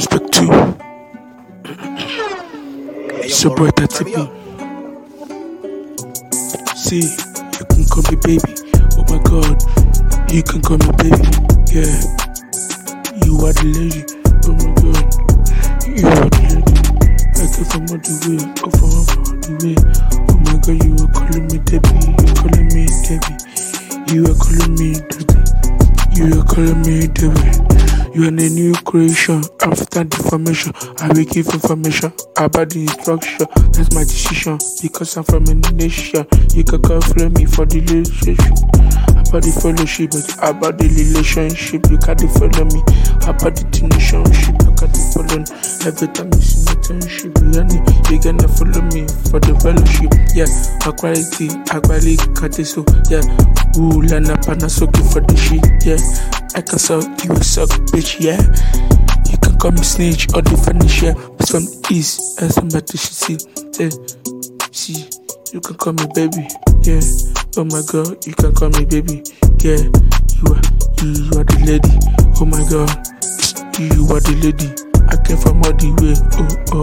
speak to Super Tatipu. See, you can call me baby. Oh my god, you can call me baby. Yeah, you are the lady. Oh my god, you are the lady. I came from all the way, oh from all the way. Oh my god, you are calling me Debby. You are calling me Debby. You are calling me Debby. You are calling me Debby. You are a new creation after the formation. I will give information about the instruction. That's my decision because I'm from a nation. You can follow me for the relationship. About the fellowship, about the relationship. You can't follow me about the relationship. You can't follow me. Every time you see my township, you gonna follow me for the fellowship. Yeah, quality, equality, equality, so yeah. Ooh, lana panasoki for the shit. Yeah, I can suck, you will suck, bitch. Yeah, you can call me snitch or the furnish. Yeah, but from the east, and somebody should see. Yeah, see, you can call me baby. Yeah, oh my god, you can call me baby. Yeah, you are, you, you are the lady. Oh my god, you are the lady. I came from all the way. Oh, oh.